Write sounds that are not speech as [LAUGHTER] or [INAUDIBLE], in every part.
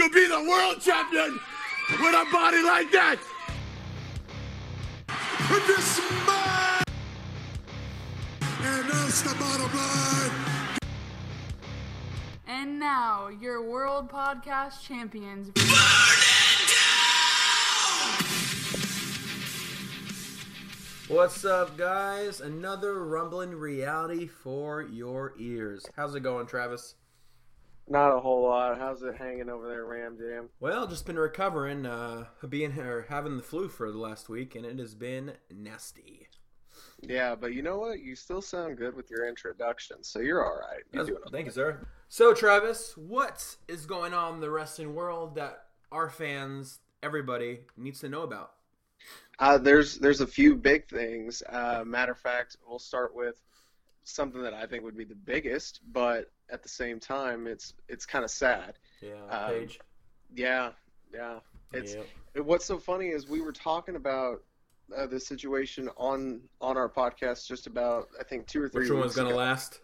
to be the world champion with a body like that. This man, and that's the bottom line. And now, your World Podcast Champions. What's up, guys? Another rumbling reality for your ears. How's it going, Travis? Not a whole lot. How's it hanging over there, Ram Jam? Well, just been recovering, uh, being or having the flu for the last week, and it has been nasty. Yeah, but you know what? You still sound good with your introduction, so you're all right. You're doing Thank you, sir. So, Travis, what is going on in the wrestling world that our fans, everybody, needs to know about? Uh, there's there's a few big things. Uh, matter of fact, we'll start with something that I think would be the biggest, but at the same time, it's it's kind of sad. Yeah, Um, Paige. Yeah, yeah. It's Yep. it- what's so funny is we were talking about uh, the situation on on our podcast just about I think two or three. Which one was going to ago. last?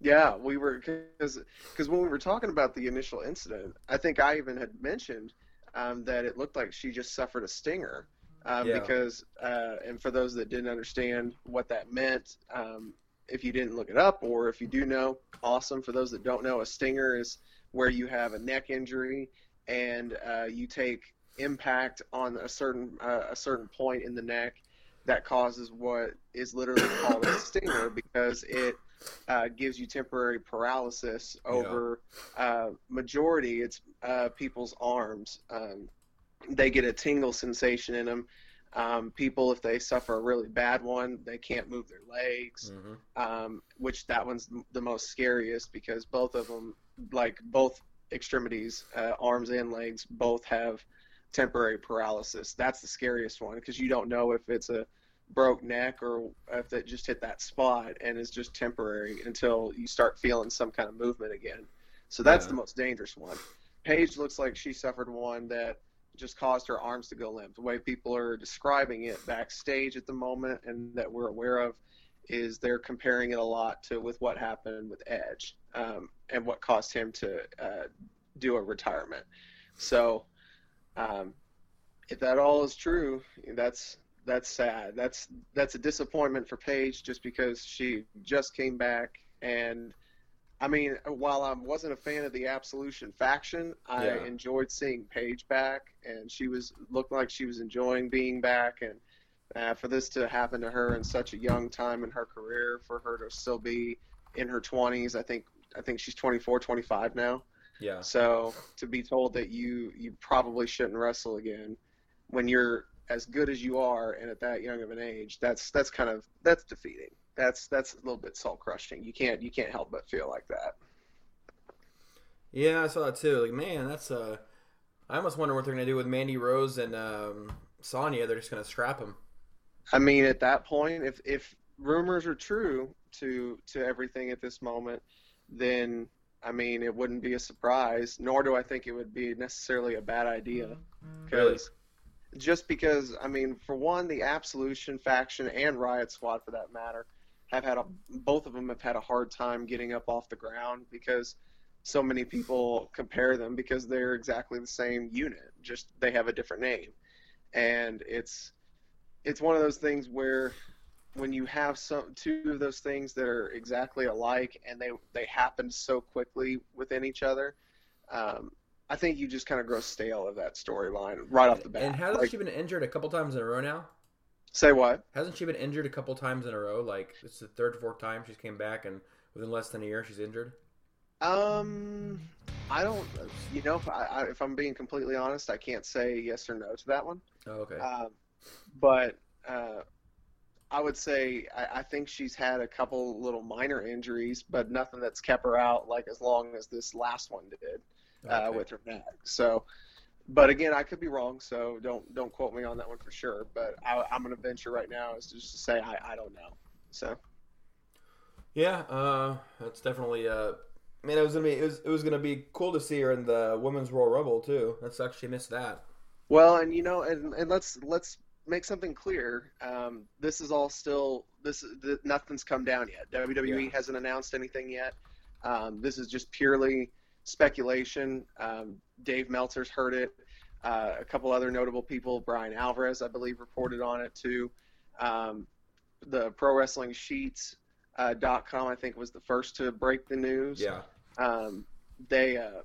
Yeah, we were because because when we were talking about the initial incident, I think I even had mentioned um, that it looked like she just suffered a stinger. Um, Yeah. Because uh, and for those that didn't understand what that meant, um, if you didn't look it up or if you do know, awesome. For those that don't know, a stinger is where you have a neck injury and uh, you take impact on a certain uh, a certain point in the neck that causes what is literally called a stinger because it uh, gives you temporary paralysis over uh, majority it's uh, people's arms. Um, they get a tingle sensation in them. Um, people, if they suffer a really bad one, they can't move their legs, Mhm. um, which that one's the most scariest because both of them, like both extremities, uh, arms and legs, both have temporary paralysis. That's the scariest one because you don't know if it's a broke neck or if it just hit that spot and is just temporary until you start feeling some kind of movement again. So that's Yeah. the most dangerous one. Paige looks like she suffered one that just caused her arms to go limp. The way people are describing it backstage at the moment and that we're aware of is they're comparing it a lot to with what happened with Edge um, and what caused him to uh, do a retirement. So um, if that all is true, that's that's sad. That's that's a disappointment for Paige just because she just came back and I mean, while I wasn't a fan of the Absolution faction, I Yeah. enjoyed seeing Paige back, and she was looked like she was enjoying being back. And uh, for this to happen to her in such a young time in her career, for her to still be in her 20s, I think I think she's 24, 25 now. Yeah. So to be told that you you probably shouldn't wrestle again when you're as good as you are and at that young of an age, that's that's kind of that's defeating. That's that's a little bit soul crushing. You can't you can't help but feel like that. Yeah, I saw that too. Like, man, that's uh I almost wonder what they're gonna do with Mandy Rose and um, Sonya. They're just gonna scrap them. I mean, at that point, if if rumors are true to to everything at this moment, then I mean, it wouldn't be a surprise. Nor do I think it would be necessarily a bad idea, Really? because just because I mean, for one, the Absolution faction and Riot Squad, for that matter, have had a both of them have had a hard time getting up off the ground because so many people compare them because they're exactly the same unit, just they have a different name, and it's it's one of those things where when you have some two of those things that are exactly alike and they they happen so quickly within each other, um, I think you just kind of grow stale of that storyline right off the bat. And hasn't Like, she been injured a couple times in a row now? Say what? Hasn't she been injured a couple times in a row? Like it's the third or fourth time she's came back, and within less than a year she's injured. Um, I don't. You know, if, I, I, if I'm being completely honest, I can't say yes or no to that one. Oh, okay. Um, but uh, I would say I, I think she's had a couple little minor injuries, but nothing that's kept her out like as long as this last one did uh, with her neck. So, but again, I could be wrong, so don't don't quote me on that one for sure. But I, I'm going to venture right now is just to say I, I don't know. So Yeah, uh, that's definitely. Uh, I mean, it was gonna be it was, it was gonna be cool to see her in the women's Royal Rumble too. That sucks she missed that. Well, and you know, and, and let's let's make something clear. Um, this is all still this. th- Nothing's come down yet. WWE Yeah. hasn't announced anything yet. Um, this is just purely speculation. Um, Dave Meltzer's heard it. Uh, a couple other notable people, Bryan Alvarez, I believe, reported on it too. Um, the Pro Wrestling Sheets uh, dot com, I think, was the first to break the news. Yeah. Um, they uh,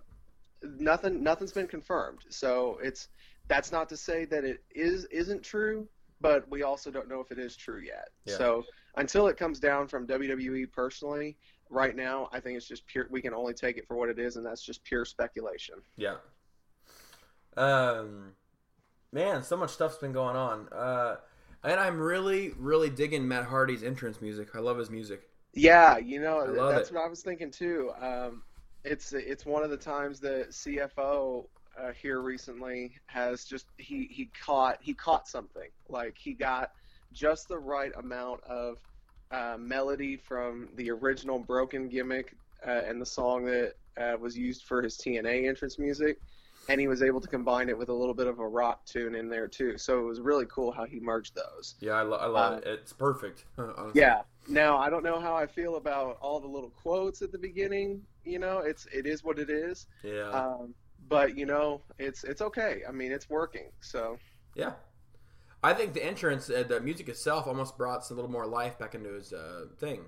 nothing nothing's been confirmed, so it's that's not to say that it is isn't true, but we also don't know if it is true yet. Yeah. So until it comes down from WWE personally, right now, I think it's just pure. We can only take it for what it is, and that's just pure speculation. Yeah. Um, man, so much stuff's been going on. Uh, and I'm really, really digging Matt Hardy's entrance music. I love his music. Yeah, you know, that's it. what I was thinking too. Um, it's it's one of the times that CFO uh, here recently has just he he caught he caught something like he got just the right amount of uh, melody from the original Broken gimmick uh, and the song that uh, was used for his TNA entrance music, and he was able to combine it with a little bit of a rock tune in there too. So it was really cool how he merged those. Yeah, I, lo- I love Uh, it. It's perfect. [LAUGHS] honestly. Yeah. Now I don't know how I feel about all the little quotes at the beginning. You know, it's it is what it is. Yeah. Um, but you know, it's it's okay. I mean, it's working. So yeah. I think the entrance, uh, the music itself, almost brought some little more life back into his uh, thing.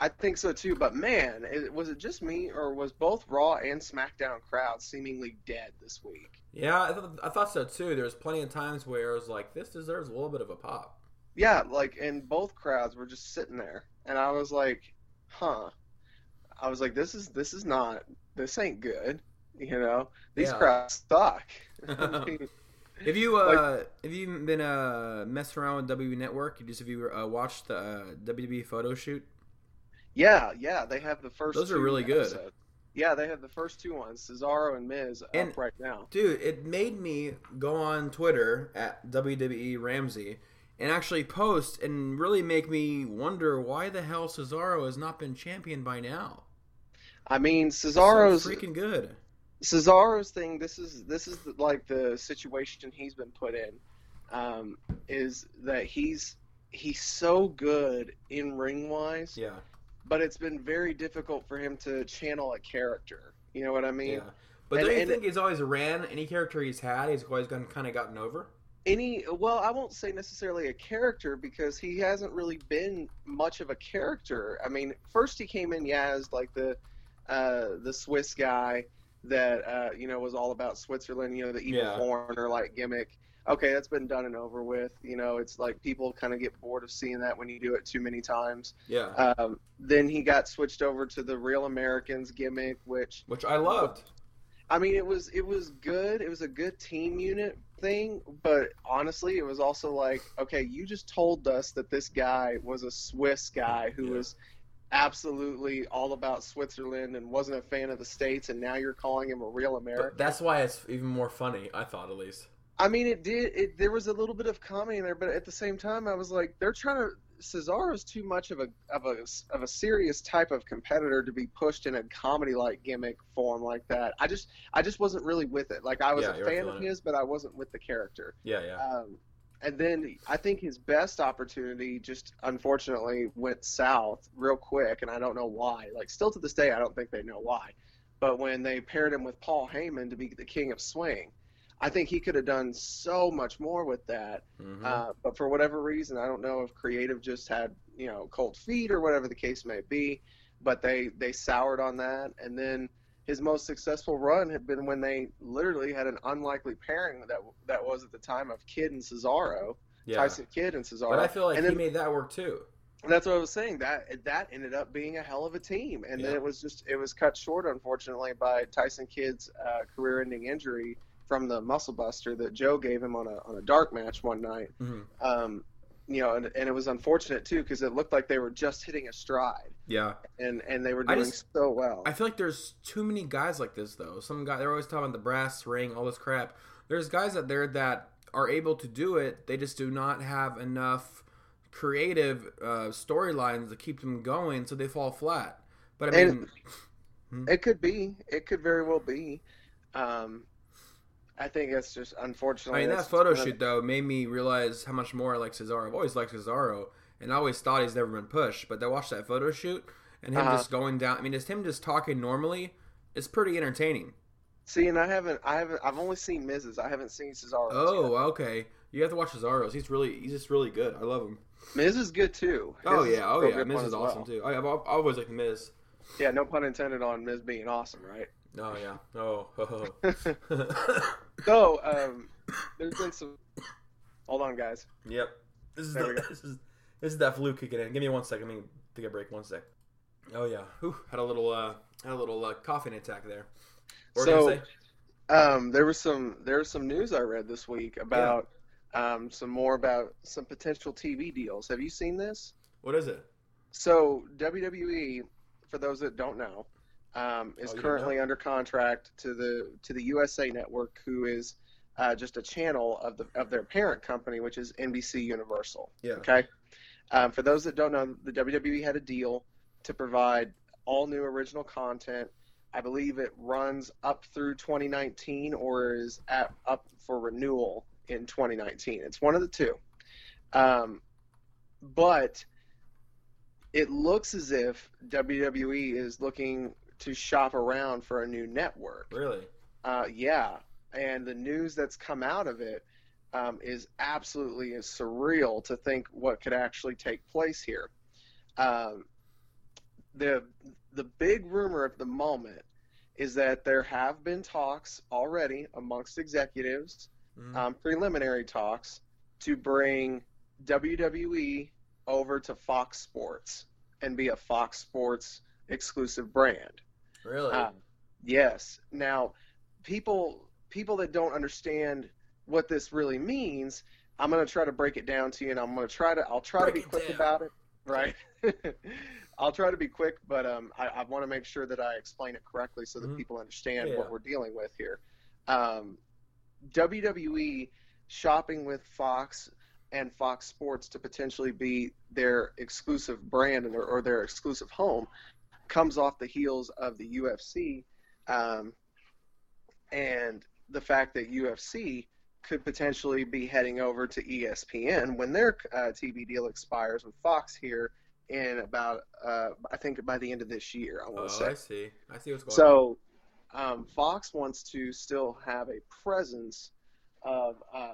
I think so too. But man, it, was it just me or was both Raw and SmackDown crowds seemingly dead this week? Yeah, I, th- I thought so too. There was plenty of times where it was like, this deserves a little bit of a pop. Yeah, like and both crowds were just sitting there, and I was like, huh. I was like, this is this is not this ain't good. You know, these Yeah. crowds suck. [LAUGHS] [LAUGHS] I mean, Have you uh, have you been uh, messing around with WWE Network? You just have you uh, watched the uh, WWE photo shoot? Yeah, yeah, they have the first. Those are two really good. episodes. Yeah, they have the first two ones, Cesaro and Miz, And- up right now. Dude, it made me go on Twitter at WWE Ramsey and actually post and really make me wonder why the hell Cesaro has not been champion by now. I mean, So Cesaro's freaking good. Cesaro's thing. This is this is the, like the situation he's been put in. Um, is that he's he's so good in ring wise, Yeah, but it's been very difficult for him to channel a character. You know what I mean? yeah. But And- don't you and- think he's always ran any character he's had? He's always gotten kind of gotten over. any well i won't say necessarily a character because he hasn't really been much of a character i mean first he came in yeah as like the uh the swiss guy that uh you know was all about switzerland you know the evil Yeah. foreigner like gimmick okay that's been done and over with you know it's like people kind of get bored of seeing that when you do it too many times Yeah, um then he got switched over to the real americans gimmick which which I loved. I mean, it was it was good. It was a good team unit thing, but honestly, it was also like, okay, you just told us that this guy was a Swiss guy who Yeah. was absolutely all about Switzerland and wasn't a fan of the states, and now you're calling him a real American. But that's why it's even more funny. I thought at least. I mean, it did. It there was a little bit of comedy in there, but at the same time, I was like, they're trying to. Cesaro's too much of a of a of a serious type of competitor to be pushed in a comedy like gimmick form like that. I just I just wasn't really with it. Like I was Yeah, a fan of feeling it. his, but I wasn't with the character. Yeah, yeah. Um, and then I think his best opportunity just unfortunately went south real quick, and I don't know why. Like still to this day, I don't think they know why. But when they paired him with Paul Heyman to be the King of Swing, I think he could have done so much more with that. Mhm. Uh, but for whatever reason, I don't know if creative just had you know cold feet or whatever the case may be. But they they soured on that, and then his most successful run had been when they literally had an unlikely pairing that that was at the time of Kidd and Cesaro, yeah. Tyson Kidd and Cesaro. But I feel like and he then, made that work too. that's what I was saying. That that ended up being a hell of a team, and then it was just it was cut short, unfortunately, by Tyson Kidd's uh, career-ending injury from the muscle buster that Joe gave him on a on a dark match one night. Mhm. Um, you know, and, and it was unfortunate too because it looked like they were just hitting a stride, Yeah. and and they were doing just- so well. I feel like there's too many guys like this though. Some guy they're always talking about the brass ring, all this crap. There's guys out there that are able to do it. They just do not have enough creative uh, storylines to keep them going, so they fall flat. But I And- mean, It could be. It could very well be. Um, I think it's just unfortunately. I mean that photo shoot though made me realize how much more I like Cesaro. I've always liked Cesaro, and I always thought he's never been pushed. But I watched that photo shoot and him Uh-huh. just going down. I mean, just him just talking normally it's pretty entertaining. See, and I haven't, I haven't, I've only seen Miz's. I haven't seen Cesaro's. Oh, yet. okay. You have to watch Cesaro's. He's really, he's just really good. I love him. Miz is good too. Oh yeah, oh yeah. Miz is awesome well. too. I, I've, I've always liked Miz. Yeah, no pun intended on Miz being awesome, right? Oh yeah. Oh. [LAUGHS] [LAUGHS] So, um, there's been some. Hold on, guys. yep. This is the, this is this is that flu kicking in. Give me one second. Let me take a break. One sec. Oh yeah. Whew, had a little uh had a little uh, coughing attack there. What So? Um, there was some there was some news I read this week about um, some more about some potential TV deals. Have you seen this? What is it? So WWE, for those that don't know, um, is Oh, currently under contract to the to the USA Network, who is uh, just a channel of the of their parent company, which is NBC Universal. Yeah. Okay. Um, for those that don't know, the WWE had a deal to provide all new original content. I believe it runs up through 2019 or is at, up for renewal in 2019. It's one of the two. Um, but it looks as if WWE is looking to shop around for a new network. Really? Uh, yeah, and the news that's come out of it um, is absolutely surreal to think what could actually take place here. Um, the the big rumor at the moment is that there have been talks already amongst executives, Mhm. um, preliminary talks, to bring WWE over to Fox Sports and be a Fox Sports exclusive brand. Really? Uh, yes. Now, people people that don't understand what this really means, I'm going to try to break it down to you, and I'm going to try to I'll try Break to be quick down. about it. Right. [LAUGHS] I'll try to be quick, but um, I, I want to make sure that I explain it correctly so that Mhm. people understand Yeah. what we're dealing with here. Um, WWE shopping with Fox and Fox Sports to potentially be their exclusive brand and, or their exclusive home comes off the heels of the UFC um, and the fact that UFC could potentially be heading over to ESPN when their uh, TV deal expires with Fox here in about, uh, I think by the end of this year, I want to oh, say. I see. I see what's going on. So, um, Fox wants to still have a presence of um,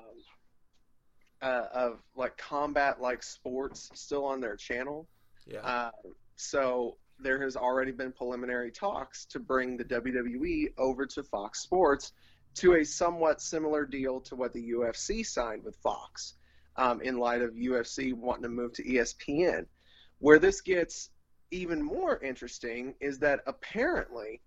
uh, of like combat like sports still on their channel. Yeah. Uh, so there has already been preliminary talks to bring the WWE over to Fox Sports to a somewhat similar deal to what the UFC signed with Fox, um, in light of UFC wanting to move to ESPN. Where this gets even more interesting is that apparently,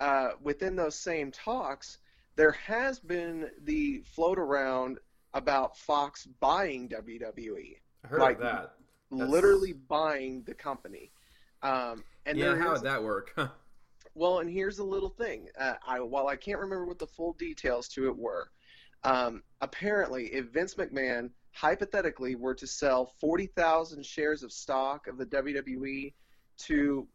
uh, within those same talks, there has been the float around about Fox buying WWE I heard like, that. That's- literally buying the company. Um, and yeah, how would that work? well, and here's a little thing. Uh, I, while I can't remember what the full details to it were, um, apparently, if Vince McMahon hypothetically were to sell 40,000 shares of stock of the WWE to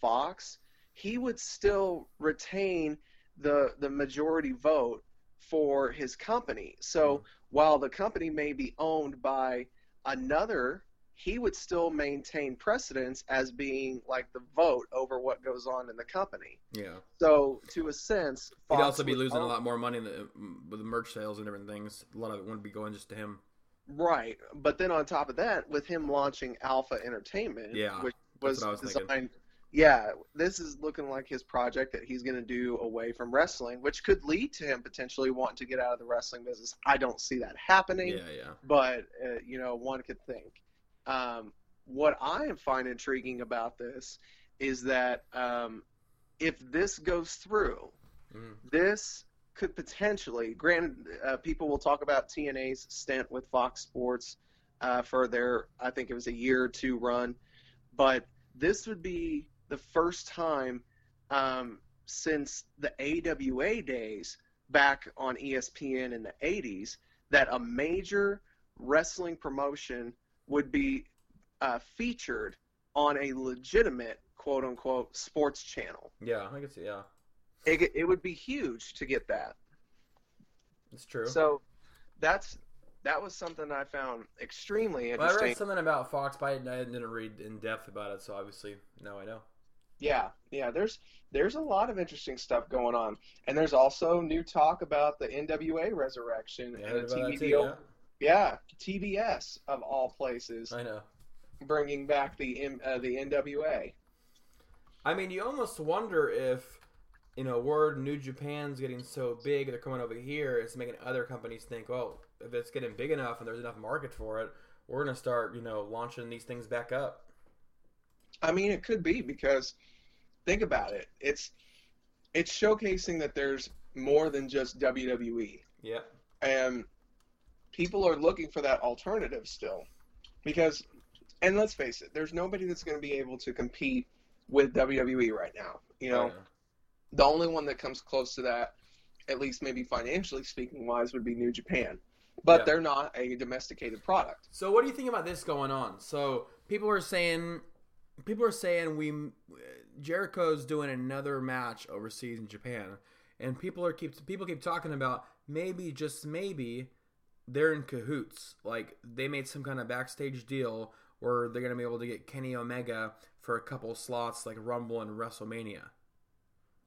Fox, he would still retain the the majority vote for his company. So while the company may be owned by another, he would still maintain precedence as being like the vote over what goes on in the company. yeah. So to a sense, He'd also be losing a lot more money in the, with the merch sales and different things. A lot of it wouldn't be going just to him. Right, but then on top of that, with him launching Alpha Entertainment, Yeah, which was, was designed, thinking. yeah, this is looking like his project that he's going to do away from wrestling, which could lead to him potentially wanting to get out of the wrestling business. I don't see that happening, Yeah, yeah. but uh, you know, one could think. Um, what I find intriguing about this is that um, if this goes through, Mhm. this could potentially, granted, uh, people will talk about TNA's stint with Fox Sports uh, for their, I think it was a year or two run, but this would be the first time um, since the AWA days back on ESPN in the 80s that a major wrestling promotion would be uh, featured on a legitimate quote unquote sports channel. Yeah, I can see. Yeah, It, it would be huge to get that. it's true. So that's that was something I found extremely well, I interesting. read something about Fox, but I I didn't read in depth about it, so obviously now I know. Yeah, yeah. There's there's a lot of interesting stuff going on, and there's also new talk about the NWA resurrection Yeah, and that TV deal. Yeah, TBS of all places. I know. bringing back the M- uh, the NWA. I mean, you almost wonder if, you know, word New Japan's getting so big, they're coming over here, it's making other companies think, well, if it's getting big enough and there's enough market for it, we're gonna start, you know, launching these things back up. I mean, it could be because think about it. It's it's showcasing that there's more than just WWE, Yeah. and people are looking for that alternative still. Because, and let's face it, there's nobody that's going to be able to compete with WWE right now. You know, know. the only one that comes close to that, at least maybe financially speaking wise, would be New Japan. But Yeah. they're not a domesticated product. So what do you think about this going on? So people are saying, people are saying we Jericho's doing another match overseas in Japan, and people are keep people keep talking about maybe just maybe they're in cahoots. Like they made some kind of backstage deal where they're gonna be able to get Kenny Omega for a couple slots like Rumble and WrestleMania.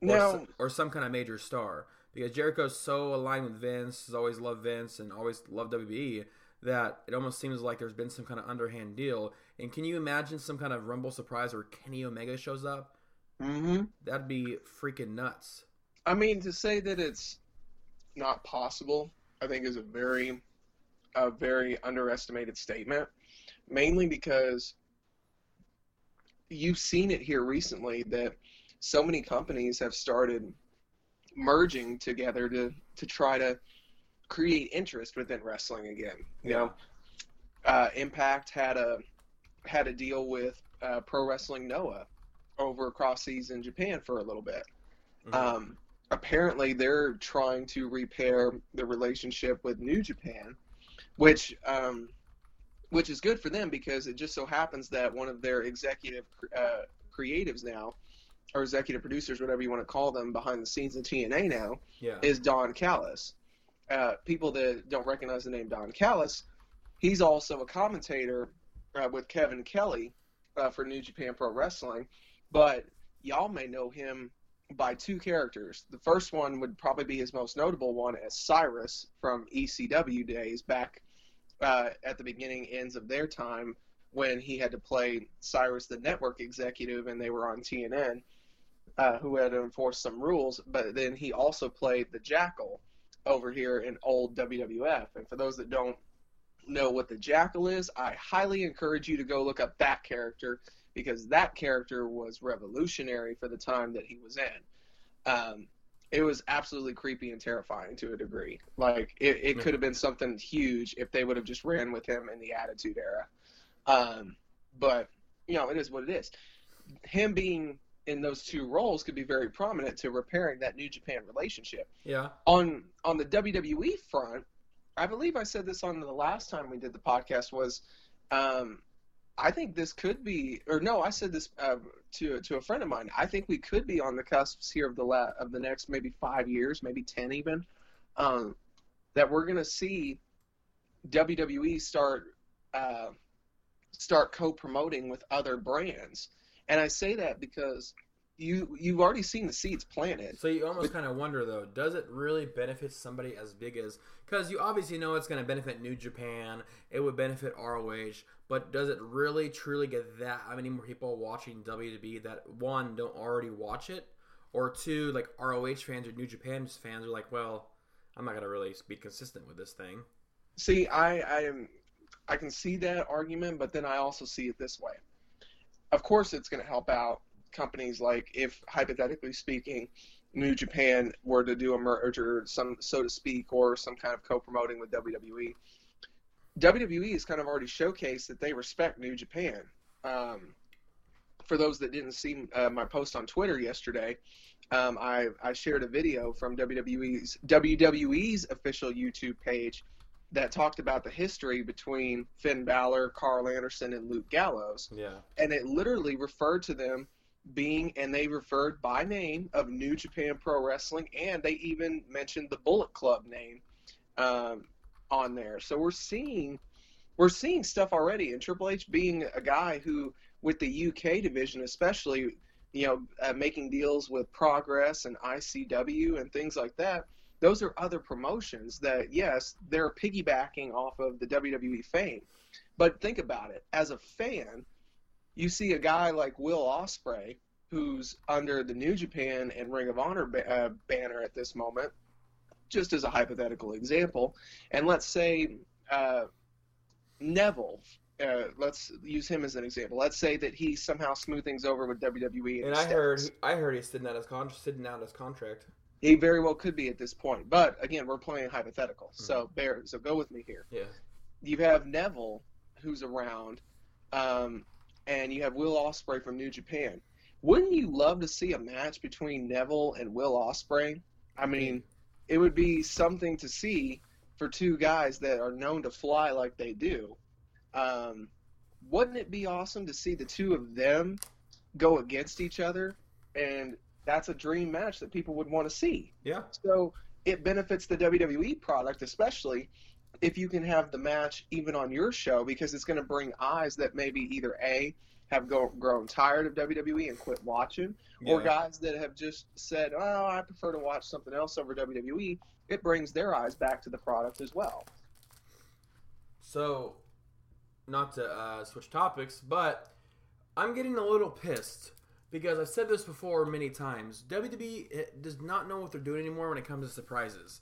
or, Now, s- or some kind of major star because Jericho's so aligned with Vince, has always loved Vince and always loved WWE that it almost seems like there's been some kind of underhand deal. And can you imagine some kind of Rumble surprise where Kenny Omega shows up? hmm That'd be freaking nuts. I mean, to say that it's not possible, I think is a very, a very underestimated statement. Mainly because you've seen it here recently that so many companies have started merging together to to try to create interest within wrestling again. You know, uh, Impact had a had a deal with uh, Pro Wrestling Noah over across seas in Japan for a little bit. Mhm. Um, apparently, they're trying to repair the relationship with New Japan, which um, which is good for them because it just so happens that one of their executive uh, creatives now, or executive producers, whatever you want to call them, behind the scenes in TNA now, yeah. is Don Callis. Uh, people that don't recognize the name Don Callis, he's also a commentator uh, with Kevin Kelly uh, for New Japan Pro Wrestling, but y'all may know him by two characters. The first one would probably be his most notable one as Cyrus from ECW days back uh, at the beginning ends of their time when he had to play Cyrus the network executive and they were on TNN uh, who had to enforce some rules, but then he also played the Jackal over here in old WWF. And for those that don't know what the Jackal is, I highly encourage you to go look up that character because that character was revolutionary for the time that he was in. Um, it was absolutely creepy and terrifying to a degree. Like it, it could have been something huge if they would have just ran with him in the Attitude Era. Um, but you know, it is what it is. Him being in those two roles could be very prominent to repairing that New Japan relationship. Yeah. On on the WWE front, I believe I said this on the last time we did the podcast was, um, I think this could be, or no, I said this uh, to to a friend of mine. I think we could be on the cusps here of the la- of the next maybe five years, maybe ten even, um, that we're gonna see WWE start uh, start co-promoting with other brands. And I say that because you you've already seen the seeds planted. So you almost kind of wonder though, does it really benefit somebody as big as? Because you obviously know it's going to benefit New Japan, it would benefit ROH, but does it really truly get that many more people watching WWE that one don't already watch it, or two like ROH fans or New Japan fans are like, well, I'm not going to really be consistent with this thing. See, I, I am I can see that argument, but then I also see it this way. Of course, it's going to help out companies like if hypothetically speaking, New Japan were to do a merger, some so to speak, or some kind of co-promoting with WWE. WWE has kind of already showcased that they respect New Japan. Um, for those that didn't see uh, my post on Twitter yesterday, um, I, I shared a video from WWE's WWE's official YouTube page that talked about the history between Finn Balor, Karl Anderson, and Luke Gallows, Yeah. and it literally referred to them being, and they referred by name of New Japan Pro Wrestling, and they even mentioned the Bullet Club name um, on there. So we're seeing we're seeing stuff already, and Triple H being a guy who, with the UK division especially, you know, uh, making deals with Progress and ICW and things like that. Those are other promotions that, yes, they're piggybacking off of the WWE fame. But think about it. As a fan, you see a guy like Will Ospreay, who's under the New Japan and Ring of Honor ba- uh, banner at this moment, just as a hypothetical example. And let's say uh, Neville, uh, let's use him as an example. Let's say that he somehow smooth things over with WWE. And I heard, I heard he's sitting out his con- sitting out his contract. he very well could be at this point. But again, we're playing hypothetical, so bear, so go with me here. Yeah. You have Neville, who's around, um, and you have Will Ospreay from New Japan. Wouldn't you love to see a match between Neville and Will Ospreay? I mean, it would be something to see for two guys that are known to fly like they do. Um, wouldn't it be awesome to see the two of them go against each other? And that's a dream match that people would want to see. Yeah. So it benefits the WWE product, especially if you can have the match even on your show, because it's going to bring eyes that maybe either A, have go, grown tired of WWE and quit watching, or guys that have just said, oh, I prefer to watch something else over WWE. It brings their eyes back to the product as well. So, not to uh, switch topics, but I'm getting a little pissed because I've said this before many times. WWE does not know what they're doing anymore when it comes to surprises.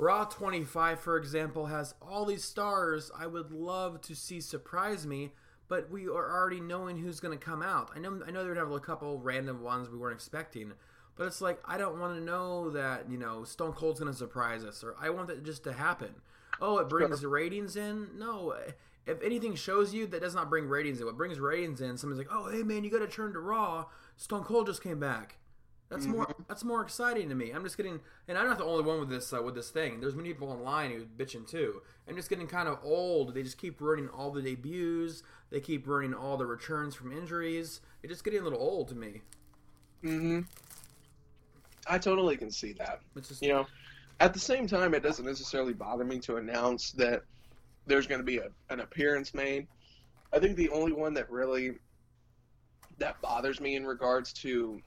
Raw 25, for example, has all these stars I would love to see surprise me, but we are already knowing who's going to come out. I know I know they're going to have a couple random ones we weren't expecting, but it's like I don't want to know that, you know, Stone Cold's going to surprise us or I want that just to happen. Oh, it brings the ratings in? No. If anything shows you that does not bring ratings in, what brings ratings in, somebody's like, "Oh, hey man, you got to turn to Raw. Stone Cold just came back." That's more. That's more exciting to me. I'm just getting, and I'm not the only one with this uh, with this thing. There's many people online who bitching too. I'm just getting kind of old. They just keep ruining all the debuts. They keep ruining all the returns from injuries. It's just getting a little old to me. Mm-hmm. I totally can see that. It's just, You know, at the same time, it doesn't necessarily bother me to announce that there's going to be a, an appearance made. I think the only one that really that bothers me in regards to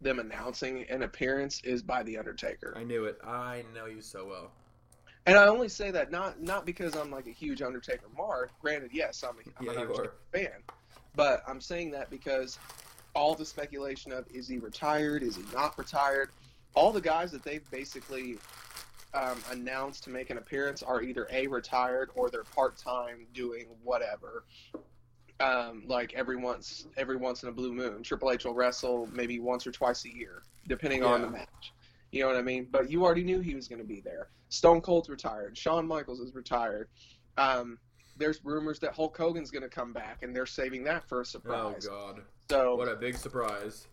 them announcing an appearance is by the Undertaker. I knew it. I know you so well. And I only say that not not because I'm like a huge Undertaker mark. Granted, yes, I'm, a, I'm Yeah, an Undertaker fan, but I'm saying that because all the speculation of is he retired, is he not retired, all the guys that they've basically um, announced to make an appearance are either a retired or they're part time doing whatever. Um, like every once every once in a blue moon, Triple H will wrestle maybe once or twice a year, depending on the match. You know what I mean? But you already knew he was going to be there. Stone Cold's retired. Shawn Michaels is retired. Um, there's rumors that Hulk Hogan's going to come back, and they're saving that for a surprise. Oh. God, so, what a big surprise!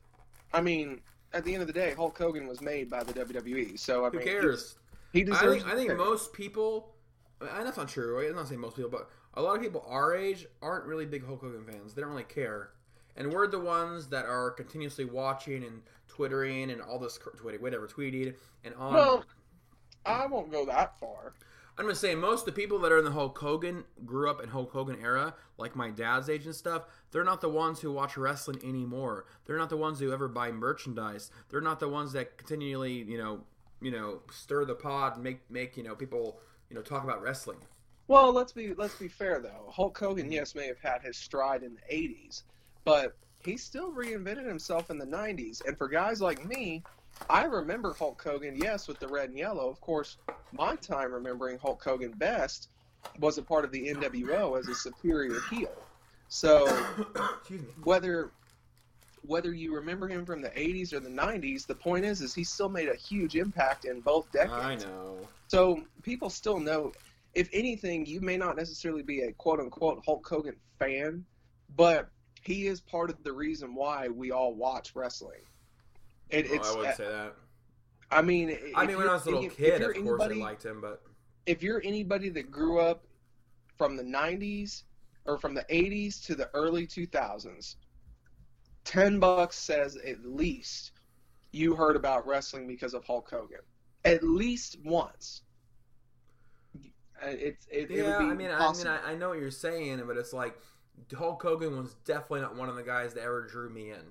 I mean, at the end of the day, Hulk Hogan was made by the WWE. So, I Who mean, cares? He, he I deserves. think I think most people. And that's not true. I'm not saying most people, but a lot of people our age aren't really big Hulk Hogan fans. They don't really care, and we're the ones that are continuously watching and twittering and all this tweeting, whatever, tweeted and on. Well, I won't go that far. I'm gonna say most of the people that are in the Hulk Hogan grew up in Hulk Hogan era, like my dad's age and stuff. They're not the ones who watch wrestling anymore. They're not the ones who ever buy merchandise. They're not the ones that continually, you know, you know, stir the pot and make make you know people, you know, talk about wrestling. Well, let's be let's be fair though. Hulk Hogan, yes, may have had his stride in the '80s, but he still reinvented himself in the '90s. And for guys like me, I remember Hulk Hogan, yes, with the red and yellow. Of course, my time remembering Hulk Hogan best was a part of the NWO as a superior heel. So whether whether you remember him from the 80s or the 90s, the point is is he still made a huge impact in both decades. I know. So people still know. If anything, you may not necessarily be a quote unquote Hulk Hogan fan, but he is part of the reason why we all watch wrestling. It, Oh, it's. I wouldn't uh, say that. I mean, I mean, when I was a little any- kid, of course, I liked him, but If you're anybody that grew up from the '90s or from the '80s to the early 2000s, ten bucks says at least you heard about wrestling because of Hulk Hogan, at least once. It's it, it yeah, would be I mean, I mean. I, I know what you're saying, but it's like Hulk Hogan was definitely not one of the guys that ever drew me in.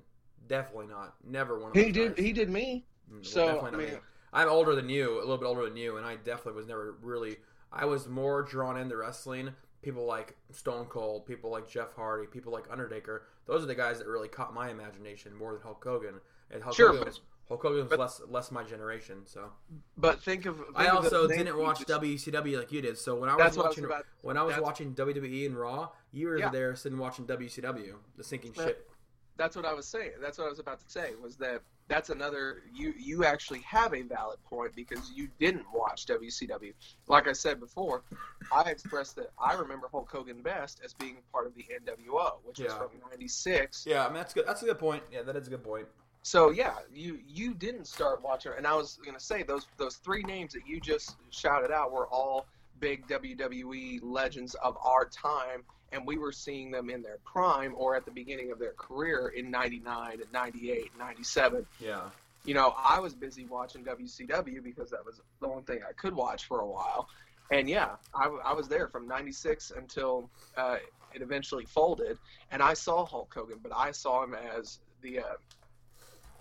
Definitely not. Never one of He did. guys. He did me. Mm, well, So I mean, me. I'm older than you, a little bit older than you, and I definitely was never really. I was more drawn into wrestling. People like Stone Cold, people like Jeff Hardy, people like Undertaker. Those are the guys that really caught my imagination more than Hulk Hogan. And Hulk Sure, Hogan but- was, Hulk Hogan was but- less less my generation. So but think of. Think I also didn't watch just- WCW like you did. So when I was what I was watching about- when I was watching WWE and Raw, you were Yeah. there sitting watching WCW, the sinking That- ship. That's what I was saying. That's what I was about to say. Was that that's another you you actually have a valid point because you didn't watch WCW. Like I said before, I expressed that I remember Hulk Hogan best as being part of the NWO, which was Yeah. from '96. Yeah, I mean that's good. That's a good point. Yeah, that is a good point. So yeah, you you didn't start watching, and I was gonna say those those three names that you just shouted out were all big WWE legends of our time, and we were seeing them in their prime or at the beginning of their career in '99, '98, '97. Yeah. You know, I was busy watching WCW because that was the only thing I could watch for a while, and yeah, I, I was there from '96 until uh, it eventually folded, and I saw Hulk Hogan, but I saw him as the uh,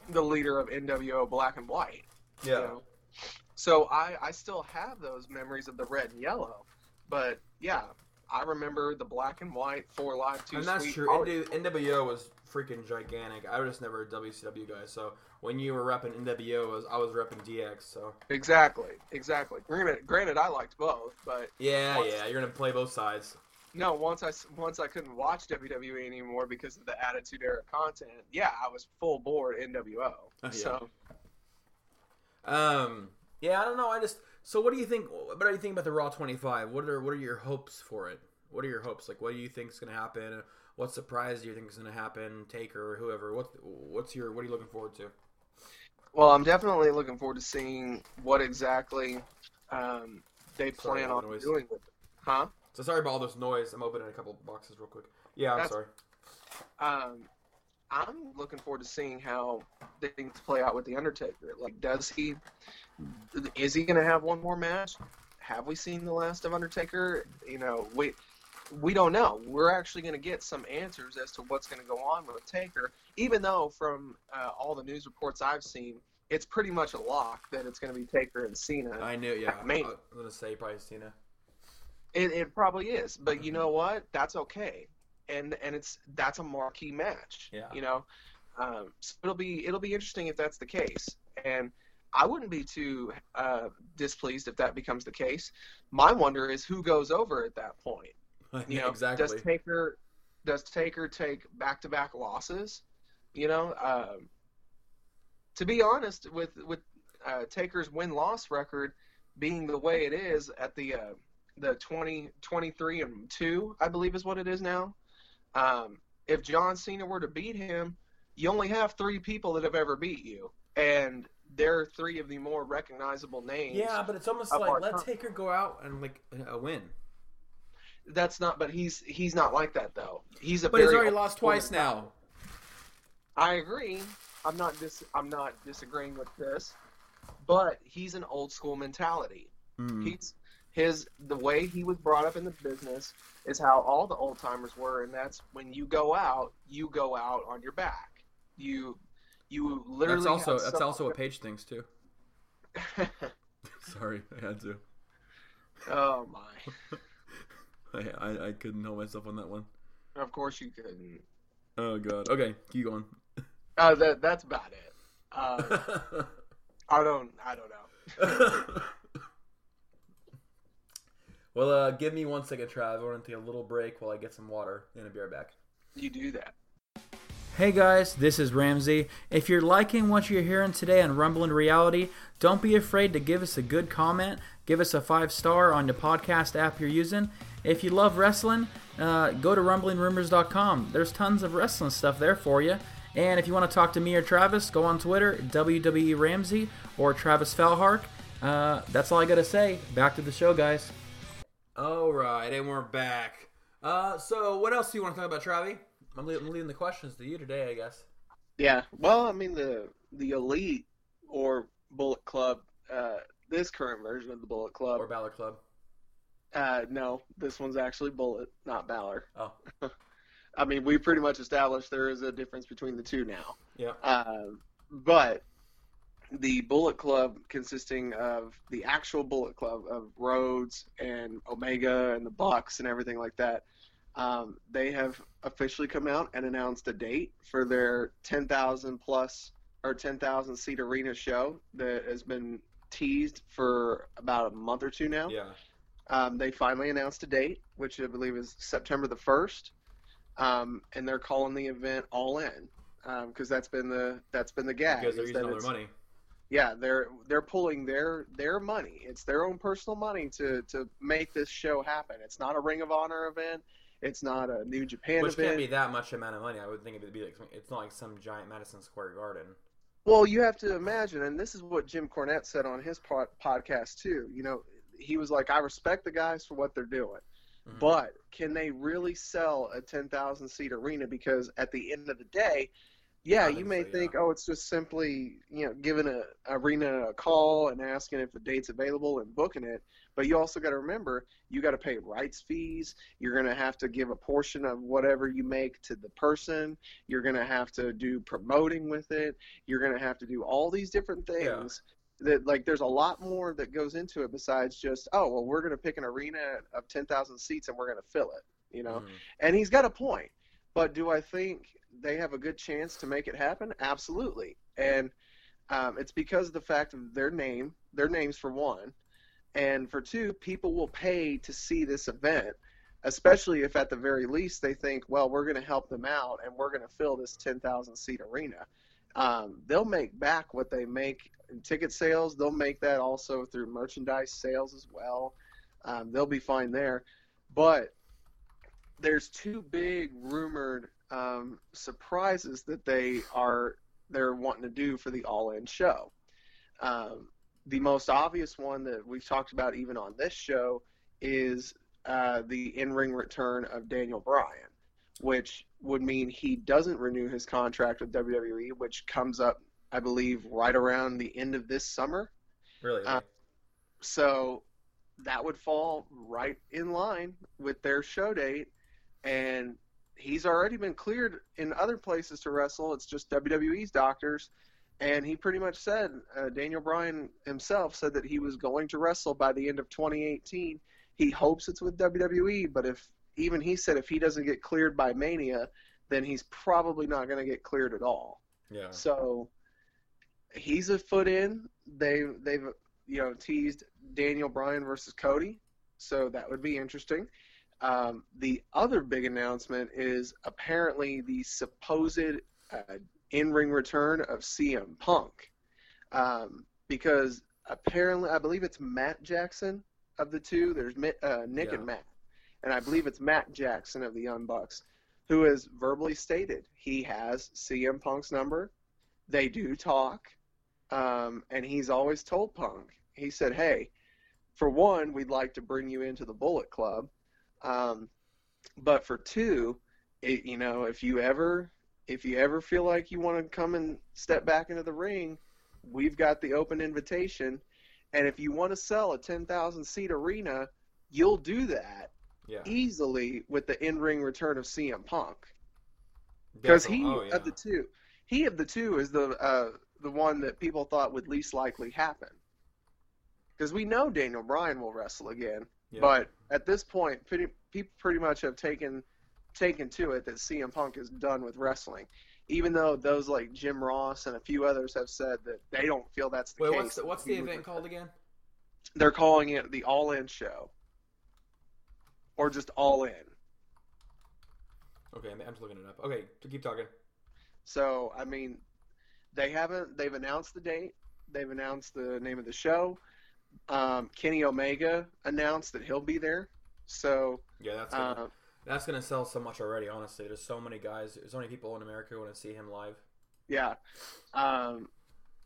the leader of NWO Black and White. you know? So I, I still have those memories of the red and yellow. But yeah, I remember the black and white four live two And that's true. NW NWO was freaking gigantic. I was just never a WCW guy. So when you were repping NWO, I was, I was repping DX. So Exactly, exactly. Granted, granted, I liked both, but yeah, Once- yeah, you're gonna play both sides. No, once I once I couldn't watch WWE anymore because of the Attitude Era content. Yeah, I was full board NWO. Oh, yeah. So Um, yeah, I don't know. I just so what do you think? What do you think about the Raw 25? What are what are your hopes for it? What are your hopes? Like, what do you think is gonna happen? What surprise do you think is gonna happen? Taker or whoever? What what's your what are you looking forward to? Well, I'm definitely looking forward to seeing what exactly um, they Sorry, plan on noise. doing with it. Huh? So sorry about all this noise. I'm opening a couple boxes real quick. Yeah, I'm That's- sorry. Um, I'm looking forward to seeing how things play out with the Undertaker. Like, does he? Is he going to have one more match? Have we seen the last of Undertaker? You know, we we don't know. We're actually going to get some answers as to what's going to go on with Taker. Even though from uh, all the news reports I've seen, it's pretty much a lock that it's going to be Taker and Cena. I knew. Yeah, Maybe. I was gonna say probably Cena. It, it probably is, but you know what? That's okay, and and it's that's a marquee match. Yeah. You know, um, so it'll be it'll be interesting if that's the case, and I wouldn't be too uh, displeased if that becomes the case. My wonder is who goes over at that point. [LAUGHS] You know, exactly. does Taker does Taker take back to back losses? You know, um, to be honest, with with uh, Taker's win loss record being the way it is at the uh, the 20, 23 and two, I believe is what it is now. Um, if John Cena were to beat him, you only have three people that have ever beat you, and they're three of the more recognizable names. yeah, but it's almost like let. Taker go out and like a win. that's not. But he's he's not like that though. He's a But he's already lost twice now. I agree. I'm not dis- I'm not disagreeing with this, but he's an old school mentality. Hmm. He's his the way he was brought up in the business is how all the old timers were, and that's when you go out, you go out on your back. You you literally That's also that's also what Paige thinks too. [LAUGHS] Sorry, I had to. oh my! [LAUGHS] I, I I couldn't hold myself on that one. Of course you couldn't. Oh god. Okay, keep going. [LAUGHS] Uh, that that's about it. Uh, I don't I don't know. Well, uh, give me one second, Trav. I want to take a little break while I get some water, and a beer back. You do that. Hey guys, this is Ramsey. If you're liking what you're hearing today on Rumbling Reality, don't be afraid to give us a good comment. Give us a five star on the podcast app you're using. If you love wrestling, uh, go to rumblingrumors.com. There's tons of wrestling stuff there for you. And if you want to talk to me or Travis, go on Twitter, WWE Ramsey or Travis Falhark. Uh, that's all I got to say. Back to the show, guys. All right, and we're back. Uh, so what else do you want to talk about, Travi? I'm leaving, I'm leaving the questions to you today, I guess. Yeah. Well, I mean the the elite or Bullet Club, uh, this current version of the Bullet Club. Or Balor Club. Uh, no, this one's actually Bullet, not Balor. Oh, [LAUGHS] I mean, we pretty much established there is a difference between the two now. Yeah. Um, but the Bullet Club, consisting of the actual Bullet Club of Rhodes and Omega and the Bucks and everything like that, um, they have officially come out and announced a date for their 10,000 plus or 10,000 seat arena show that has been teased for about a month or two now. Yeah. Um, they finally announced a date, which I believe is September the first, um, and they're calling the event All In because that's been the that's been the gag. Because they're using all their money. Yeah, they're they're pulling their their money. It's their own personal money to to make this show happen. It's not a Ring of Honor event. It's not a New Japan Which event. can't be that much amount of money. I would think it would be like it's not like some giant Madison Square Garden. Well, you have to imagine, and this is what Jim Cornette said on his pod- podcast too. You know, he was like, "I respect the guys for what they're doing, Mhm. but can they really sell a ten thousand seat arena? Because at the end of the day, yeah, you may so, yeah. think, oh, it's just simply you know giving a arena a call and asking if the date's available and booking it. But you also got to remember, you got to pay rights fees. You're going to have to give a portion of whatever you make to the person. You're going to have to do promoting with it. You're going to have to do all these different Yeah. things. That like, there's a lot more that goes into it besides just, oh, well, we're going to pick an arena of 10,000 seats and we're going to fill it. You know, Mhm. and he's got a point. But do I think they have a good chance to make it happen? Absolutely. And um, it's because of the fact of their name, their names for one, and for two, people will pay to see this event, especially if at the very least they think, well, we're going to help them out and we're going to fill this 10,000 seat arena. Um, they'll make back what they make in ticket sales. They'll make that also through merchandise sales as well. Um, they'll be fine there. But there's two big rumored um, surprises that they are they're wanting to do for the All In show. Um, the most obvious one that we've talked about even on this show is uh, the in-ring return of Daniel Bryan, which would mean he doesn't renew his contract with WWE, which comes up, I believe, right around the end of this summer. Really? Uh, So that would fall right in line with their show date, and he's already been cleared in other places to wrestle. It's just WWE's doctors, and he pretty much said uh, Daniel Bryan himself said that he was going to wrestle by the end of 2018. He hopes it's with WWE, but if even he said if he doesn't get cleared by Mania, then he's probably not going to get cleared at all. yeah. So he's a foot in. They they've you know teased Daniel Bryan versus Cody, so that would be interesting. Um, the other big announcement is apparently the supposed uh, in-ring return of CM Punk, um, because apparently I believe it's Matt Jackson of the two. There's uh, Nick Yeah. and Matt, and I believe it's Matt Jackson of the Young Bucks who has verbally stated he has CM Punk's number. They do talk, um, and he's always told Punk. He said, "Hey, for one, we'd like to bring you into the Bullet Club, um, but for two, it, you know, if you ever if you ever feel like you want to come and step back into the ring, we've got the open invitation, and if you want to sell a ten thousand seat arena, you'll do that." Yeah. easily with the in-ring return of CM Punk because he Oh, yeah. of the two, he of the two is the uh, the one that people thought would least likely happen. Because we know Daniel Bryan will wrestle again, Yeah. but at this point, pretty, people pretty much have taken taken to it that CM Punk is done with wrestling. Even though those like Jim Ross and a few others have said that they don't feel that's the Wait, case. what's the, what's the event called again? They're calling it the All In Show, or just All In. Okay, I'm I'm just looking it up. Okay, to keep talking. So I mean, they haven't. They've announced the date. They've announced the name of the show. Um, Kenny Omega announced that he'll be there. So Yeah, that's gonna, uh, that's gonna sell so much already. Honestly, there's so many guys, there's so many people in America who want to see him live. yeah, um,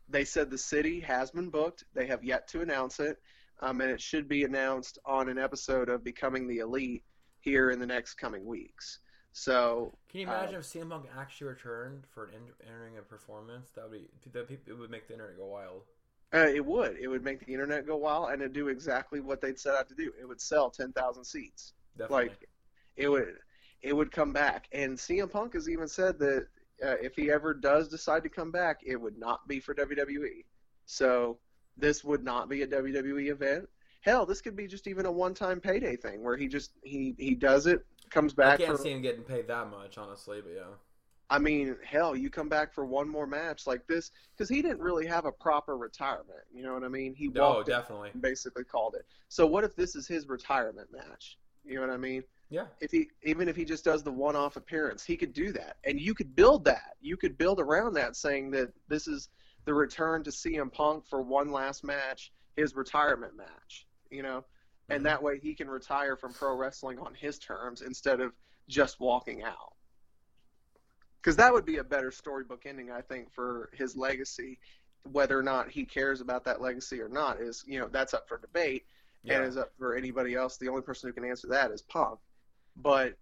they said the city has been booked. They have yet to announce it, um, and it should be announced on an episode of Becoming the Elite here in the next coming weeks. So Can you Uh, imagine if CM Punk actually returned for an entering a performance? That would be that it would make the internet go wild. Uh, it would. It would make the internet go wild, and it'd do exactly what they'd set out to do. It would sell ten thousand seats. Definitely. Like, it would. it would come back. And CM Punk has even said that uh, if he ever does decide to come back, it would not be for WWE. So this would not be a WWE event. Hell, this could be just even a one-time payday thing where he just he he does it, comes back. I can't for, see him getting paid that much, honestly. But yeah, I mean, hell, you come back for one more match like this because he didn't really have a proper retirement. You know what I mean? He no, definitely. basically called it. So what if this is his retirement match? You know what I mean? Yeah, If he even if he just does the one-off appearance, he could do that, and you could build that. You could build around that, saying that this is the return to CM Punk for one last match, his retirement match. You know, Mhm. and that way he can retire from pro wrestling on his terms instead of just walking out. Because that would be a better storybook ending, I think, for his legacy. Whether or not he cares about that legacy or not is, you know, that's up for debate yeah. and is up for anybody else. The only person who can answer that is Punk. But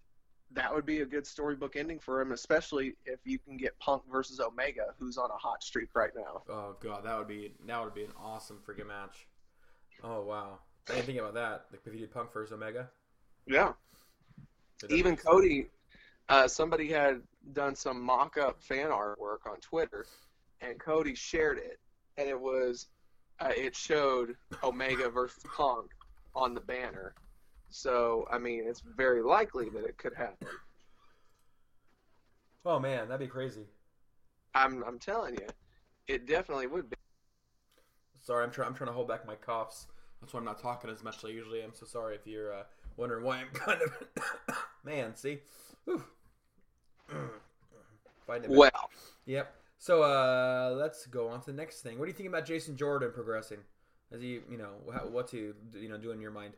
that would be a good storybook ending for him, especially if you can get Punk versus Omega, who's on a hot streak right now. Oh god, that would be that would be an awesome freaking match. Oh wow, I didn't think about that. Like if you did Punk versus Omega. Yeah. Even Cody, uh, somebody had done some mock-up fan artwork on Twitter, and Cody shared it, and it was, uh, it showed Omega versus Punk on the banner. So I mean, it's very likely that it could happen. Oh man, that'd be crazy. I'm, I'm telling you, it definitely would be. Sorry, I'm trying. I'm trying to hold back my coughs. That's why I'm not talking as much as I usually am. So sorry if you're uh, wondering why I'm kind of. [COUGHS] man, see. Whew. Fighting back. Well, Yep. So uh, let's go on to the next thing. What do you think about Jason Jordan progressing? As he, you know, how, what's he, you know, do in your mind?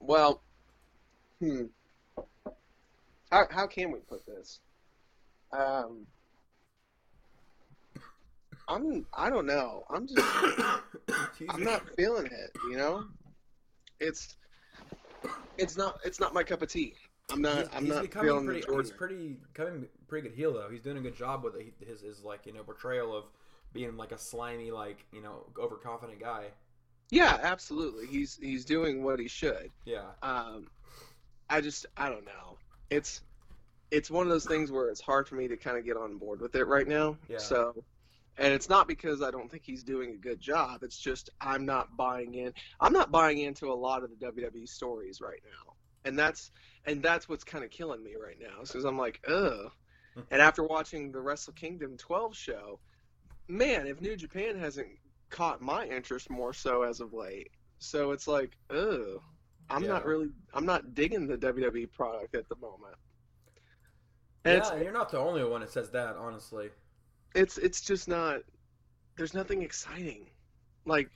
well, hmm. How how can we put this? Um, I'm I don't know. I'm just I'm not feeling it. You know, it's it's not it's not my cup of tea. I'm not He's, I'm he's not becoming feeling pretty. He's pretty coming pretty good heel though. He's doing a good job with it. his his like you know portrayal of being like a slimy like you know overconfident guy. Yeah, absolutely. He's he's doing what he should. Yeah. um, I just I don't know. It's it's one of those things where it's hard for me to kind of get on board with it right now. Yeah. So, and it's not because I don't think he's doing a good job. It's just I'm not buying in. I'm not buying into a lot of the WWE stories right now, and that's and that's what's kind of killing me right now. Because I'm like, ugh. Mm-hmm. and after watching the Wrestle Kingdom 12 show, man, if New Japan hasn't caught my interest more so as of late, so it's like, ugh. I'm Yeah. not really I'm not digging the WWE product at the moment. And yeah, you're not the only one that says that, honestly. it's it's it's just not there's nothing exciting. Like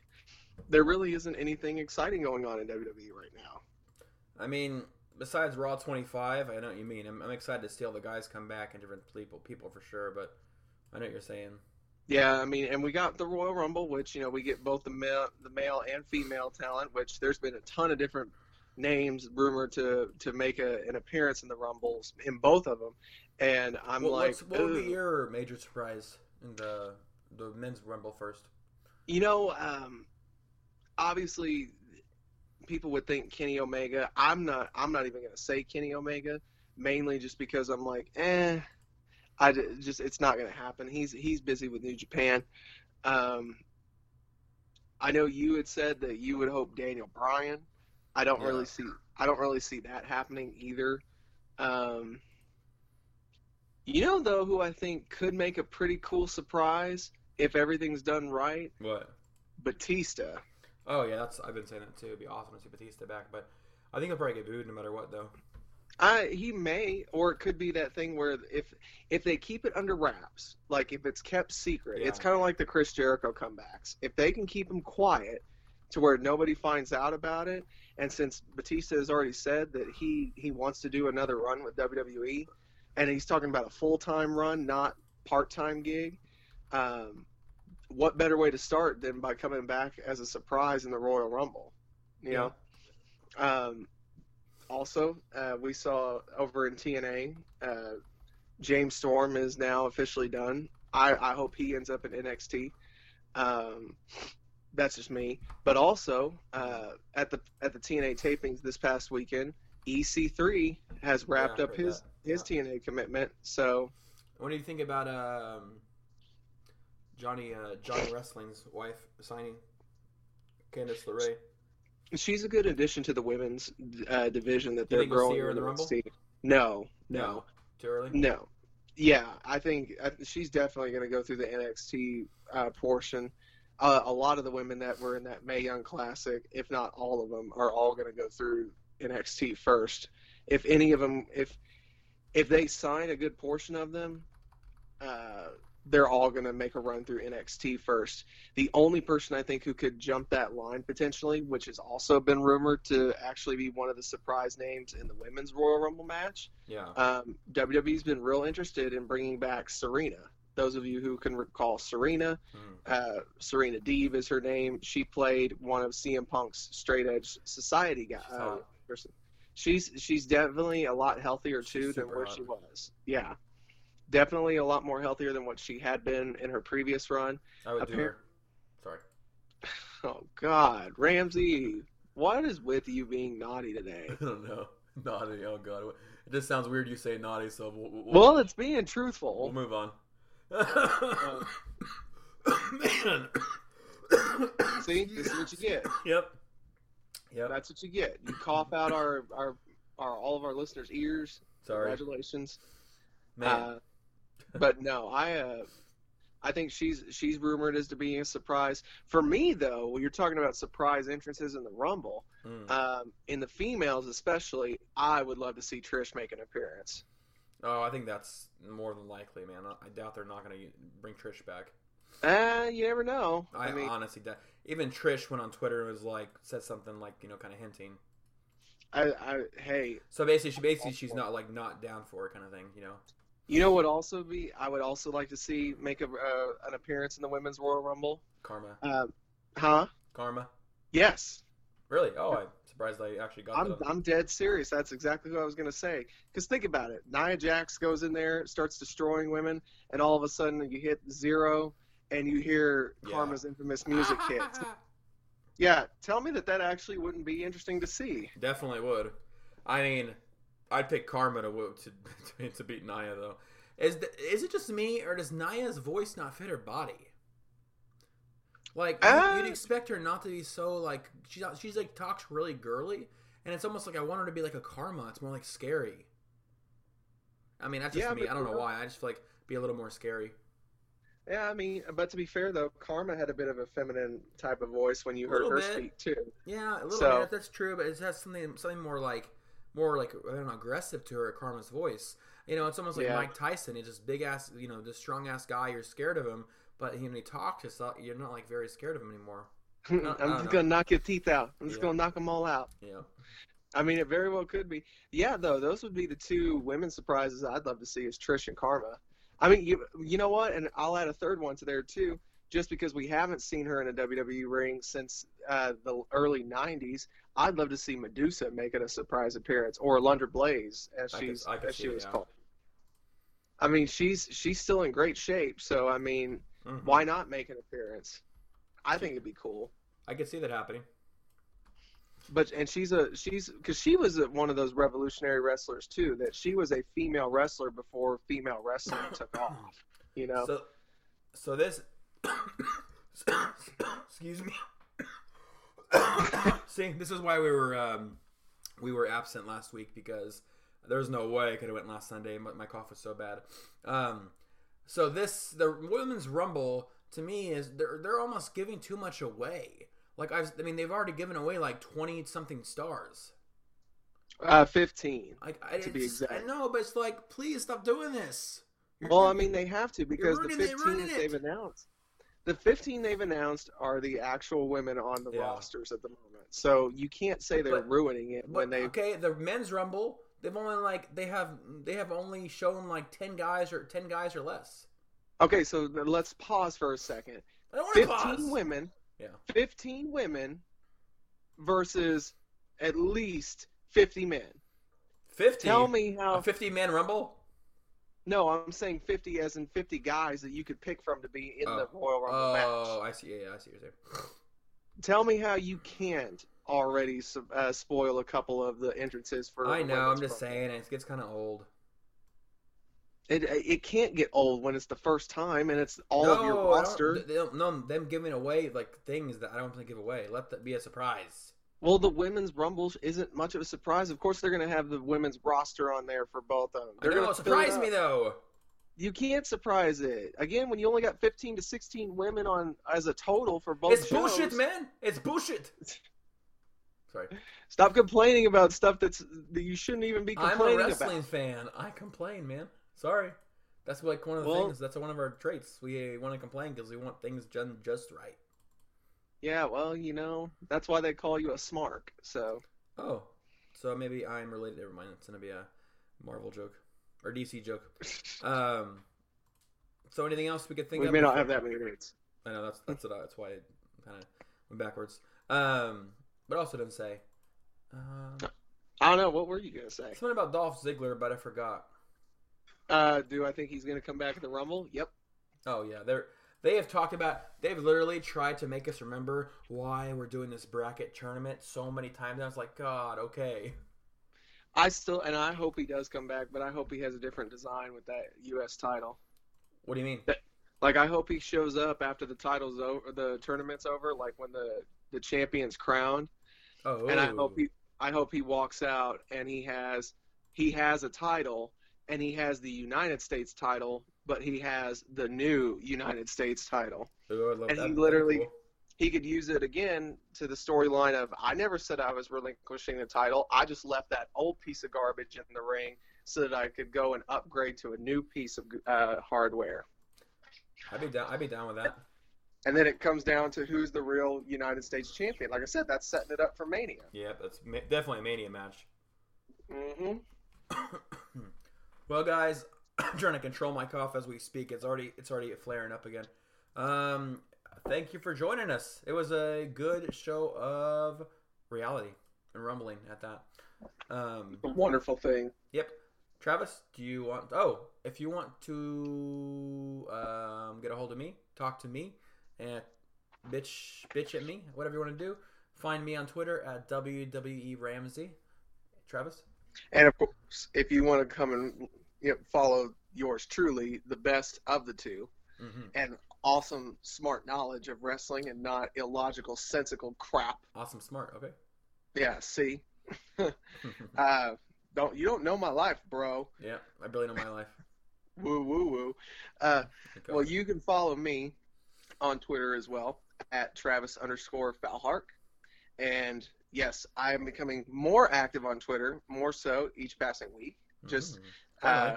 there really isn't anything exciting going on in WWE right now. I mean, besides Raw 25, I know what you mean. I'm, I'm excited to see all the guys come back and different people, people for sure. But I know what you're saying. Yeah, I mean, and we got the Royal Rumble, which you know we get both the male, the male and female talent. Which there's been a ton of different names rumored to to make a, an appearance in the Rumbles in both of them, and I'm What, like, what would be your major surprise in the the men's rumble first? You know, um, obviously, people would think Kenny Omega. I'm not. I'm not even going to say Kenny Omega, mainly just because I'm like, eh. I just it's not going to happen. He's he's busy with New Japan. Um, I know you had said that you would hope Daniel Bryan. I don't Yeah. really see. I don't really see that happening either. Um, you know, though, who I think could make a pretty cool surprise if everything's done right. What? Batista. Oh yeah, that's I've been saying that too. It'd be awesome to see Batista back, but I think he'll probably get booed no matter what, though. I he may, or it could be that thing where if if they keep it under wraps, like if it's kept secret, it's kind of like the Chris Jericho comebacks. If they can keep him quiet to where nobody finds out about it, and since Batista has already said that he he wants to do another run with WWE, and he's talking about a full time run, not part time gig. Um, what better way to start than by coming back as a surprise in the Royal Rumble? You know. Um, also, uh, we saw over in TNA, uh, James Storm is now officially done. I, I hope he ends up in NXT. Um, that's just me. But also, uh, at the at the TNA tapings this past weekend, EC3 has wrapped Yeah, up his that. his TNA commitment. So What do you think about um, Johnny uh, Johnny Wrestling's wife signing Candice LeRae? she's a good addition to the women's uh, division that they're we'll see her in the Rumble? NXT. No, no, Too early? no. Yeah, I think I, she's definitely going to go through the NXT uh, portion. Uh, a lot of the women that were in that Mae Young Classic, if not all of them, are all going to go through NXT first. If any of them, if if they sign a good portion of them, uh, they're all going to make a run through NXT first. The only person I think who could jump that line potentially, which has also been rumored to actually be one of the surprise names in the women's Royal Rumble match, Yeah. um, WWE's been real interested in bringing back Serena. Those of you who can recall Serena, Mhm. uh, Serena Deeb is her name. She played one of CM Punk's straight edge society guy. She's Uh. She's she's definitely a lot healthier She's too than where hot. she was. Yeah, definitely a lot more healthier than what she had been in her previous run. I would do her. Sorry. [LAUGHS] Oh God, Ramsey, what is with you being naughty today? [LAUGHS] I don't know. Naughty. Oh god. It just sounds weird you say naughty, so we'll, we'll, Well, it's being truthful. we'll move on. Man. [COUGHS] See, this is what you get. Yep. Yep. That's what you get. You cough out our our, our all of our listeners' ears. Sorry. Congratulations. Man. Uh, but no, I uh, I think she's she's rumored as to being a surprise. For me though, when you're talking about surprise entrances in the Rumble, Mm. um, in the females especially, I would love to see Trish make an appearance. oh, I think that's more than likely, man. I, I doubt they're not going to bring Trish back. Uh, you never know. I, I, mean, honestly doubt. Even Trish went on Twitter and was like, said something like, you know, kind of hinting. I, I hey, So basically, she basically she's not like not down for it, kind of thing, you know. You know what? Also be I would also like to see make a uh, an appearance in the women's Royal Rumble. Karma. Uh, huh? Karma. Yes. Really? Oh, I'm surprised I actually got I'm, that. I'm dead serious. That's exactly what I was going to say. Because think about it. Nia Jax goes in there, starts destroying women, and all of a sudden you hit zero and you hear Yeah. Karma's infamous music [LAUGHS] hit. Yeah, tell me that that actually wouldn't be interesting to see. Definitely would. I mean, I'd pick Karma to to [LAUGHS] to beat Nia though. Is the, is it just me or does Nia's voice not fit her body? Like Uh, you'd expect her not to be so like she's she's like talks really girly, and it's almost like I want her to be like a Karma. It's more like scary. I mean, that's just Yeah, me. I don't know why. I just feel like be a little more scary. Yeah, I mean, but to be fair though, Karma had a bit of a feminine type of voice when you heard her bit. speak too. Yeah, a little So- bit. That's true, but it has something something more like more like I don't know, aggressive to her Karma's voice. You know, it's almost like Yeah. Mike Tyson. He's just big ass, you know, this strong ass guy. You're scared of him, but he, when he talks, it's not, you're not like very scared of him anymore. [LAUGHS] I'm just know. gonna knock your teeth out. I'm just Yeah. gonna knock them all out. Yeah, I mean, it very well could be. Yeah, though, those would be the two women surprises I'd love to see is Trish and Karma. I mean, you you know what? And I'll add a third one to there too, just because we haven't seen her in a WWE ring since uh, the early '90s. I'd love to see Medusa making a surprise appearance, or Alundra Blayze, as I she's could as she it, was yeah. called. I mean, she's she's still in great shape, so I mean, Mhm. why not make an appearance? I think it'd be cool. I could see that happening. but and she's a she's because she was a, one of those revolutionary wrestlers too that she was a female wrestler before female wrestling took [COUGHS] off you know So, so this. Excuse me. [COUGHS] See, this is why we were um, we were absent last week because there's no way I could have went last Sunday. My, my cough was so bad. Um, so this the women's rumble to me is they're they're almost giving too much away. Like I've, I mean, they've already given away like twenty something stars. uh 15 Like I, To be I exact. know, but it's like, please stop doing this. You're- well i mean they have to because the 15 ruining that they've announced the 15 they've announced are the actual women on the Yeah. rosters at the moment so you can't say they're But- ruining it But, when they okay, the men's rumble, they've only like they have they have only shown like ten guys or ten guys or less. okay so let's pause for a second I don't want to 15 pause. women Yeah. 15 women versus at least 50 men Fifty. tell me how a fifty man rumble. No, I'm saying 50 as in 50 guys that you could pick from to be in the Oh. Royal Rumble Oh, match. I see. Yeah, I see what you're saying. Tell me how you can't already uh, spoil a couple of the entrances for. I know. I'm just saying it gets kind of old. It it can't get old when it's the first time and it's all of your No, I don't- roster. they don't- no, them giving away like things that I don't want to give away. Let that be a surprise. Well, the women's rumble isn't much of a surprise. Of course, they're going to have the women's roster on there for both of them. They're going to surprise me though. You can't surprise it. Again, when you only got 15 to 16 women on as a total for both It's shows, bullshit, man. It's bullshit. [LAUGHS] Sorry, Stop complaining about stuff that's that you shouldn't even be complaining about. I'm a wrestling about. fan. I complain, man. Sorry. That's like one of the Well- things. That's one of our traits. We uh, want to complain because we want things done just right. Yeah, well, you know, that's why they call you a smark. So, Oh, so maybe I'm related. Never mind. It's gonna be a Marvel joke or DC joke. [LAUGHS] Um. So anything else we could think we of? may not have that many rates. I know that's that's it. That's why it kind of went backwards. Um, but also didn't say. Um, I don't know. What were you going to say? something about Dolph Ziggler, but I forgot. Uh, do I think he's going to come back at the Rumble? Yep. Oh yeah, they're they have talked about. They've literally tried to make us remember why we're doing this bracket tournament so many times. I was like, God, okay. I still, and I hope he does come back, but I hope he has a different design with that U.S. title. What do you mean? Like, I hope he shows up after the title's over, the tournament's over, like when the the champion's crowned, Oh, and I hope he, I hope he walks out and he has, he has a title, and he has the United States title, but he has the new United States title. Ooh, and that. he literally- cool. he could use it again to the storyline of I never said I was relinquishing the title. I just left that old piece of garbage in the ring so that I could go and upgrade to a new piece of uh, hardware. I'd be down. I'd be down with that. And then it comes down to who's the real United States champion. Like I said, that's setting it up for Mania. Yeah, that's ma- definitely a mania match. hmm [COUGHS] Well, guys, I'm trying to control my cough as we speak. It's already it's already flaring up again. Um, thank you for joining us. It was a good show of reality and rumbling at that. Um, wonderful thing. yep. Travis, do you want? Oh, if you want to um, get a hold of me, talk to me, and bitch bitch at me, whatever you want to do. Find me on Twitter at WWE Ramsey. Travis. And of course, if you want to come and you know, follow yours truly, the best of the two, Mm-hmm. and awesome, smart knowledge of wrestling and not illogical, sensical crap. Awesome, smart. Okay. Yeah, see. [LAUGHS] [LAUGHS] uh, don't you don't know my life, bro. Yeah, I barely know my life. [LAUGHS] Woo woo woo. Uh, Okay. well, you can follow me on Twitter as well at Travis underscore Falhark. And yes, I am becoming more active on Twitter, more so each passing week. Just Mm. Uh,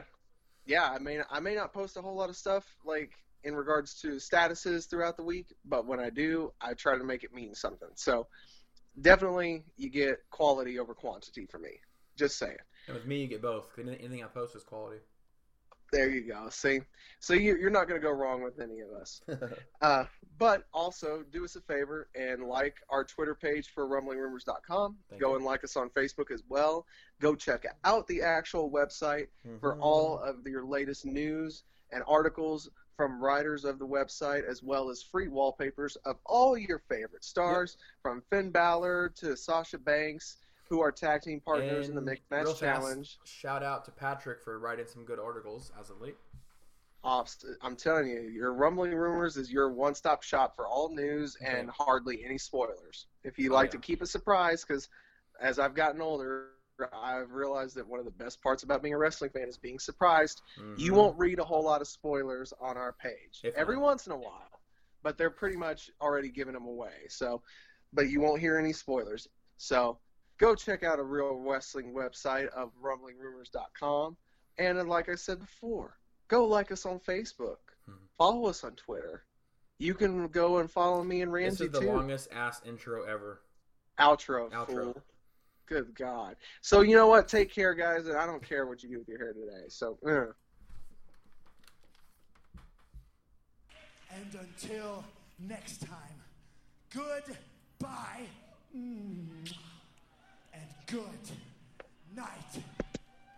yeah, I may I may not post a whole lot of stuff like in regards to statuses throughout the week, but when I do, I try to make it mean something. So definitely, you get quality over quantity for me. Just saying. and with me, you get both. Anything I post is quality. There you go. See, so you, you're not going to go wrong with any of us. [LAUGHS] Uh, but also, do us a favor and like our Twitter page for rumblingrumors.com. Thank Go you. and like us on Facebook as well. Go check out the actual website for Mm-hmm. all of your latest news and articles from writers of the website, as well as free wallpapers of all your favorite stars, from Finn Balor to Sasha Banks, who are tag team partners in the And Mixed Match Challenge. Shout out to Patrick for writing some good articles as of late. I'm telling you, your Rumbling Rumors is your one-stop shop for all news and hardly any spoilers. If you Oh, like yeah. to keep a surprise, because as I've gotten older, I've realized that one of the best parts about being a wrestling fan is being surprised. You Mhm. won't read a whole lot of spoilers on our page If every not. once in a while, but they're pretty much already giving them away. So, but you won't hear any spoilers. So, go check out a real wrestling website of rumblingrumors.com. And like I said before, go like us on Facebook, Mhm. follow us on Twitter. You can go and follow me and Randy. This Ramsey is the too. longest ass intro ever. Outro, Outro. fool. Good God. So you know what? Take care, guys, and I don't care what you do with your hair today. So. Uh. And until next time, goodbye mm, and good night.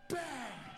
Bang!